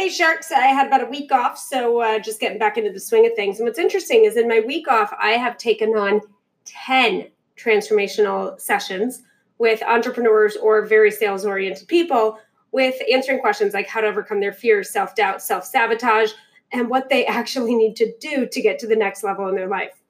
Hey, Sharks, I had about a week off, so uh, just getting back into the swing of things. And what's interesting is in my week off, I have taken on 10 transformational sessions with entrepreneurs or very sales oriented people with answering questions like how to overcome their fears, self doubt, self sabotage, and what they actually need to do to get to the next level in their life.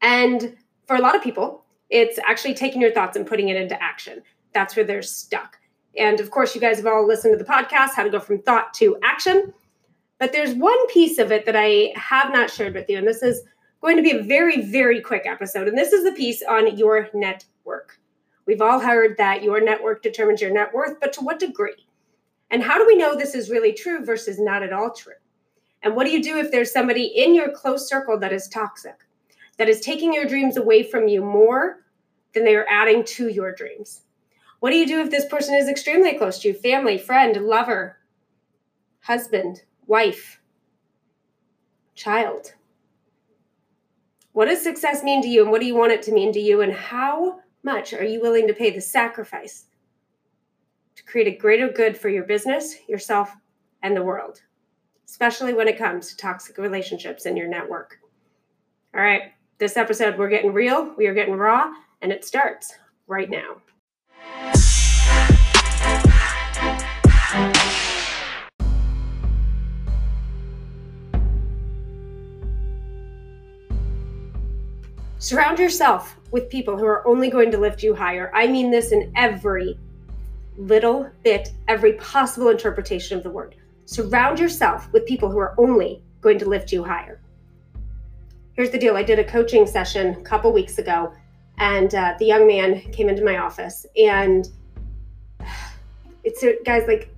And for a lot of people, it's actually taking your thoughts and putting it into action. That's where they're stuck. And of course, you guys have all listened to the podcast, How to Go From Thought to Action. But there's one piece of it that I have not shared with you. And this is going to be a very, very quick episode. And this is the piece on your network. We've all heard that your network determines your net worth, but to what degree? And how do we know this is really true versus not at all true? And what do you do if there's somebody in your close circle that is toxic, that is taking your dreams away from you more than they are adding to your dreams? What do you do if this person is extremely close to you? Family, friend, lover, husband, wife, child? What does success mean to you, and what do you want it to mean to you, and how much are you willing to pay the sacrifice to create a greater good for your business, yourself, and the world, especially when it comes to toxic relationships in your network? All right, this episode, we're getting real, we are getting raw, and it starts right now. Surround yourself with people who are only going to lift you higher. I mean this in every little bit, every possible interpretation of the word. Surround yourself with people who are only going to lift you higher. Here's the deal I did a coaching session a couple weeks ago, and uh, the young man came into my office, and it's guys like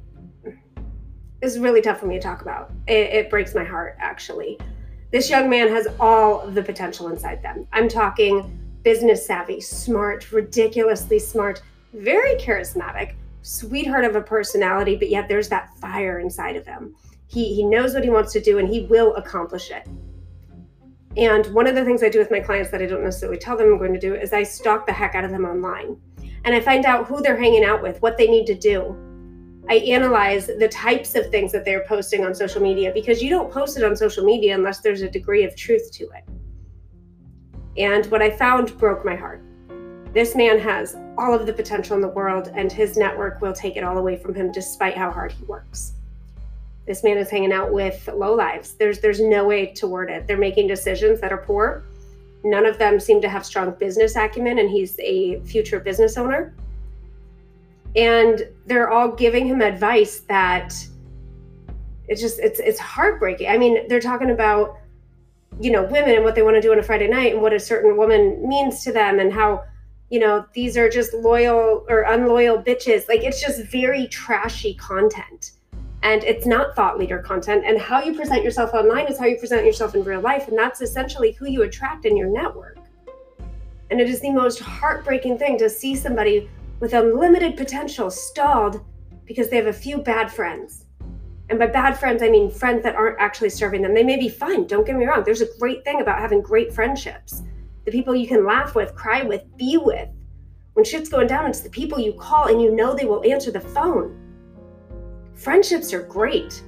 this is really tough for me to talk about. It, it breaks my heart, actually. This young man has all the potential inside them. I'm talking business savvy, smart, ridiculously smart, very charismatic, sweetheart of a personality, but yet there's that fire inside of him. He, he knows what he wants to do and he will accomplish it. And one of the things I do with my clients that I don't necessarily tell them I'm going to do is I stalk the heck out of them online. And I find out who they're hanging out with, what they need to do, I analyze the types of things that they're posting on social media because you don't post it on social media unless there's a degree of truth to it. And what I found broke my heart. This man has all of the potential in the world, and his network will take it all away from him despite how hard he works. This man is hanging out with low lives. There's there's no way to word it. They're making decisions that are poor. None of them seem to have strong business acumen, and he's a future business owner and they're all giving him advice that it's just it's it's heartbreaking. I mean, they're talking about you know women and what they want to do on a Friday night and what a certain woman means to them and how you know these are just loyal or unloyal bitches. Like it's just very trashy content. And it's not thought leader content. And how you present yourself online is how you present yourself in real life. And that's essentially who you attract in your network. And it is the most heartbreaking thing to see somebody with unlimited potential stalled because they have a few bad friends. And by bad friends, I mean friends that aren't actually serving them. They may be fun, don't get me wrong. There's a great thing about having great friendships the people you can laugh with, cry with, be with. When shit's going down, it's the people you call and you know they will answer the phone. Friendships are great,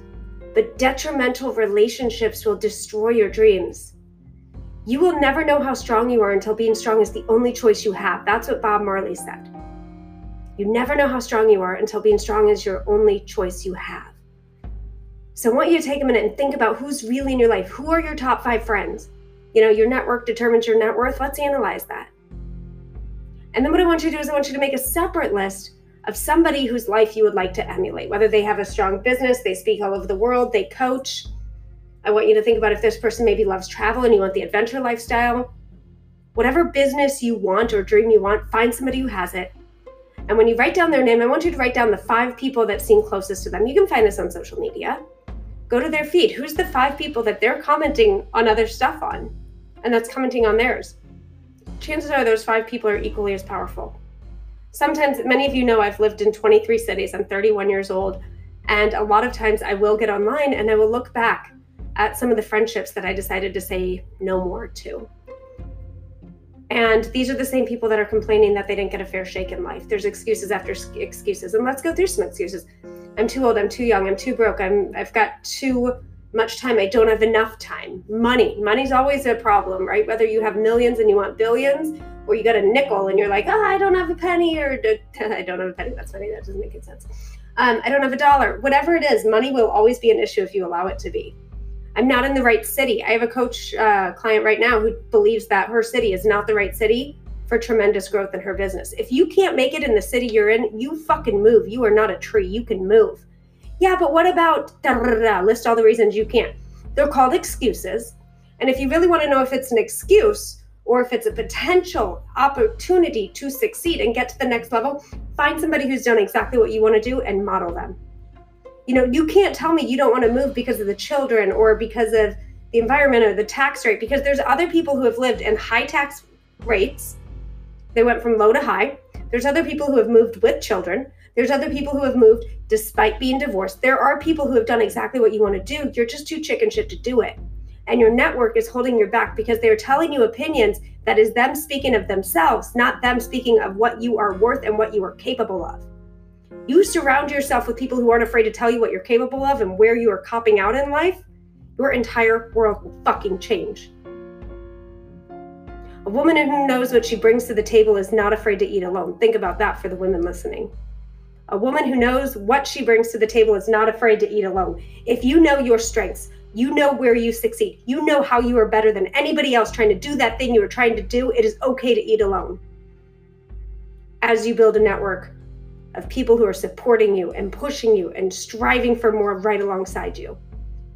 but detrimental relationships will destroy your dreams. You will never know how strong you are until being strong is the only choice you have. That's what Bob Marley said. You never know how strong you are until being strong is your only choice you have. So I want you to take a minute and think about who's really in your life. Who are your top five friends? You know, your network determines your net worth. Let's analyze that. And then what I want you to do is I want you to make a separate list of somebody whose life you would like to emulate, whether they have a strong business, they speak all over the world, they coach. I want you to think about if this person maybe loves travel and you want the adventure lifestyle. Whatever business you want or dream you want, find somebody who has it and when you write down their name, I want you to write down the five people that seem closest to them. You can find this on social media. Go to their feed. Who's the five people that they're commenting on other stuff on and that's commenting on theirs? Chances are those five people are equally as powerful. Sometimes, many of you know I've lived in 23 cities. I'm 31 years old. And a lot of times I will get online and I will look back at some of the friendships that I decided to say no more to. And these are the same people that are complaining that they didn't get a fair shake in life. There's excuses after excuses. And let's go through some excuses. I'm too old, I'm too young, I'm too broke, I'm I've got too much time, I don't have enough time. Money. Money's always a problem, right? Whether you have millions and you want billions, or you got a nickel and you're like, oh, I don't have a penny, or I don't have a penny. That's funny. That doesn't make any sense. Um, I don't have a dollar. Whatever it is, money will always be an issue if you allow it to be. I'm not in the right city. I have a coach uh, client right now who believes that her city is not the right city for tremendous growth in her business. If you can't make it in the city you're in, you fucking move. You are not a tree. You can move. Yeah, but what about da, da, da, list all the reasons you can't? They're called excuses. And if you really want to know if it's an excuse or if it's a potential opportunity to succeed and get to the next level, find somebody who's done exactly what you want to do and model them. You know, you can't tell me you don't want to move because of the children or because of the environment or the tax rate because there's other people who have lived in high tax rates they went from low to high. There's other people who have moved with children. There's other people who have moved despite being divorced. There are people who have done exactly what you want to do. You're just too chicken shit to do it. And your network is holding you back because they're telling you opinions that is them speaking of themselves, not them speaking of what you are worth and what you are capable of. You surround yourself with people who aren't afraid to tell you what you're capable of and where you are copping out in life, your entire world will fucking change. A woman who knows what she brings to the table is not afraid to eat alone. Think about that for the women listening. A woman who knows what she brings to the table is not afraid to eat alone. If you know your strengths, you know where you succeed, you know how you are better than anybody else trying to do that thing you are trying to do, it is okay to eat alone. As you build a network of people who are supporting you and pushing you and striving for more right alongside you,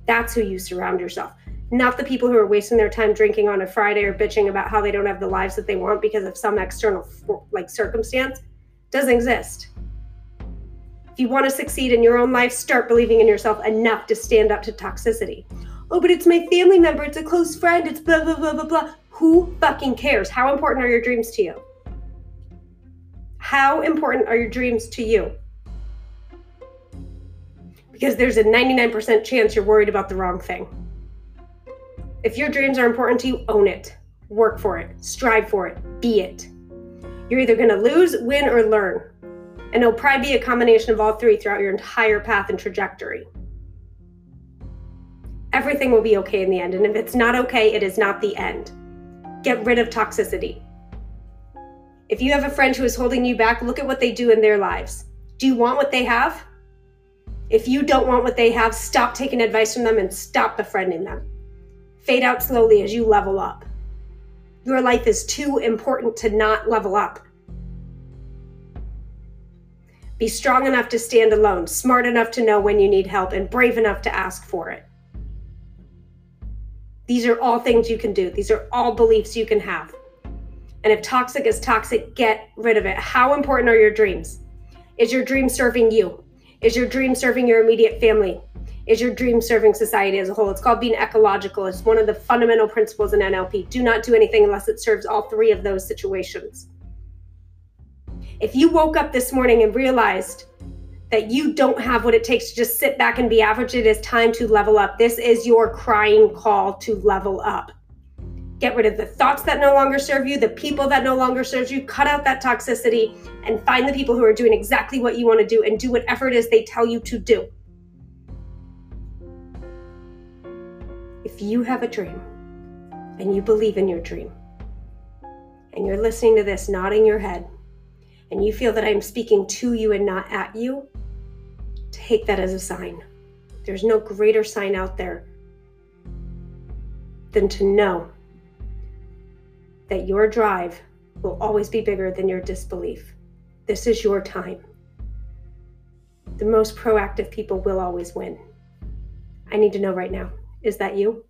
that's who you surround yourself not the people who are wasting their time drinking on a Friday or bitching about how they don't have the lives that they want because of some external like circumstance doesn't exist. If you want to succeed in your own life, start believing in yourself enough to stand up to toxicity. Oh, but it's my family member, it's a close friend, it's blah blah blah blah blah. Who fucking cares? How important are your dreams to you? How important are your dreams to you? Because there's a 99% chance you're worried about the wrong thing. If your dreams are important to you, own it. Work for it. Strive for it. Be it. You're either going to lose, win, or learn. And it'll probably be a combination of all three throughout your entire path and trajectory. Everything will be okay in the end. And if it's not okay, it is not the end. Get rid of toxicity. If you have a friend who is holding you back, look at what they do in their lives. Do you want what they have? If you don't want what they have, stop taking advice from them and stop befriending them fade out slowly as you level up. Your life is too important to not level up. Be strong enough to stand alone, smart enough to know when you need help, and brave enough to ask for it. These are all things you can do. These are all beliefs you can have. And if toxic is toxic, get rid of it. How important are your dreams? Is your dream serving you? Is your dream serving your immediate family? is your dream serving society as a whole. It's called being ecological. It's one of the fundamental principles in NLP. Do not do anything unless it serves all three of those situations. If you woke up this morning and realized that you don't have what it takes to just sit back and be average, it is time to level up. This is your crying call to level up. Get rid of the thoughts that no longer serve you, the people that no longer serve you. Cut out that toxicity and find the people who are doing exactly what you want to do and do whatever it is they tell you to do. if you have a dream and you believe in your dream, and you're listening to this, nodding your head, and you feel that I'm speaking to you and not at you, take that as a sign. There's no greater sign out there than to know that your drive will always be bigger than your disbelief. This is your time. The most proactive people will always win. I need to know right now. Is that you?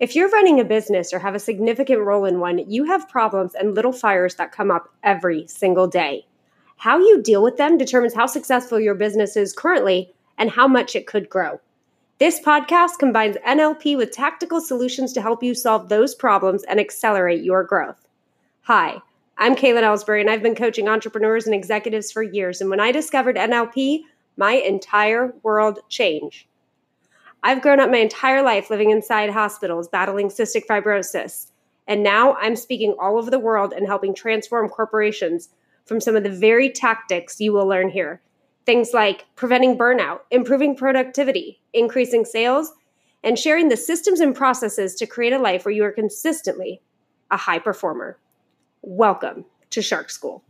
If you're running a business or have a significant role in one, you have problems and little fires that come up every single day. How you deal with them determines how successful your business is currently and how much it could grow. This podcast combines NLP with tactical solutions to help you solve those problems and accelerate your growth. Hi, I'm Kaylin Ellsbury, and I've been coaching entrepreneurs and executives for years. And when I discovered NLP, my entire world changed. I've grown up my entire life living inside hospitals, battling cystic fibrosis. And now I'm speaking all over the world and helping transform corporations from some of the very tactics you will learn here. Things like preventing burnout, improving productivity, increasing sales, and sharing the systems and processes to create a life where you are consistently a high performer. Welcome to Shark School.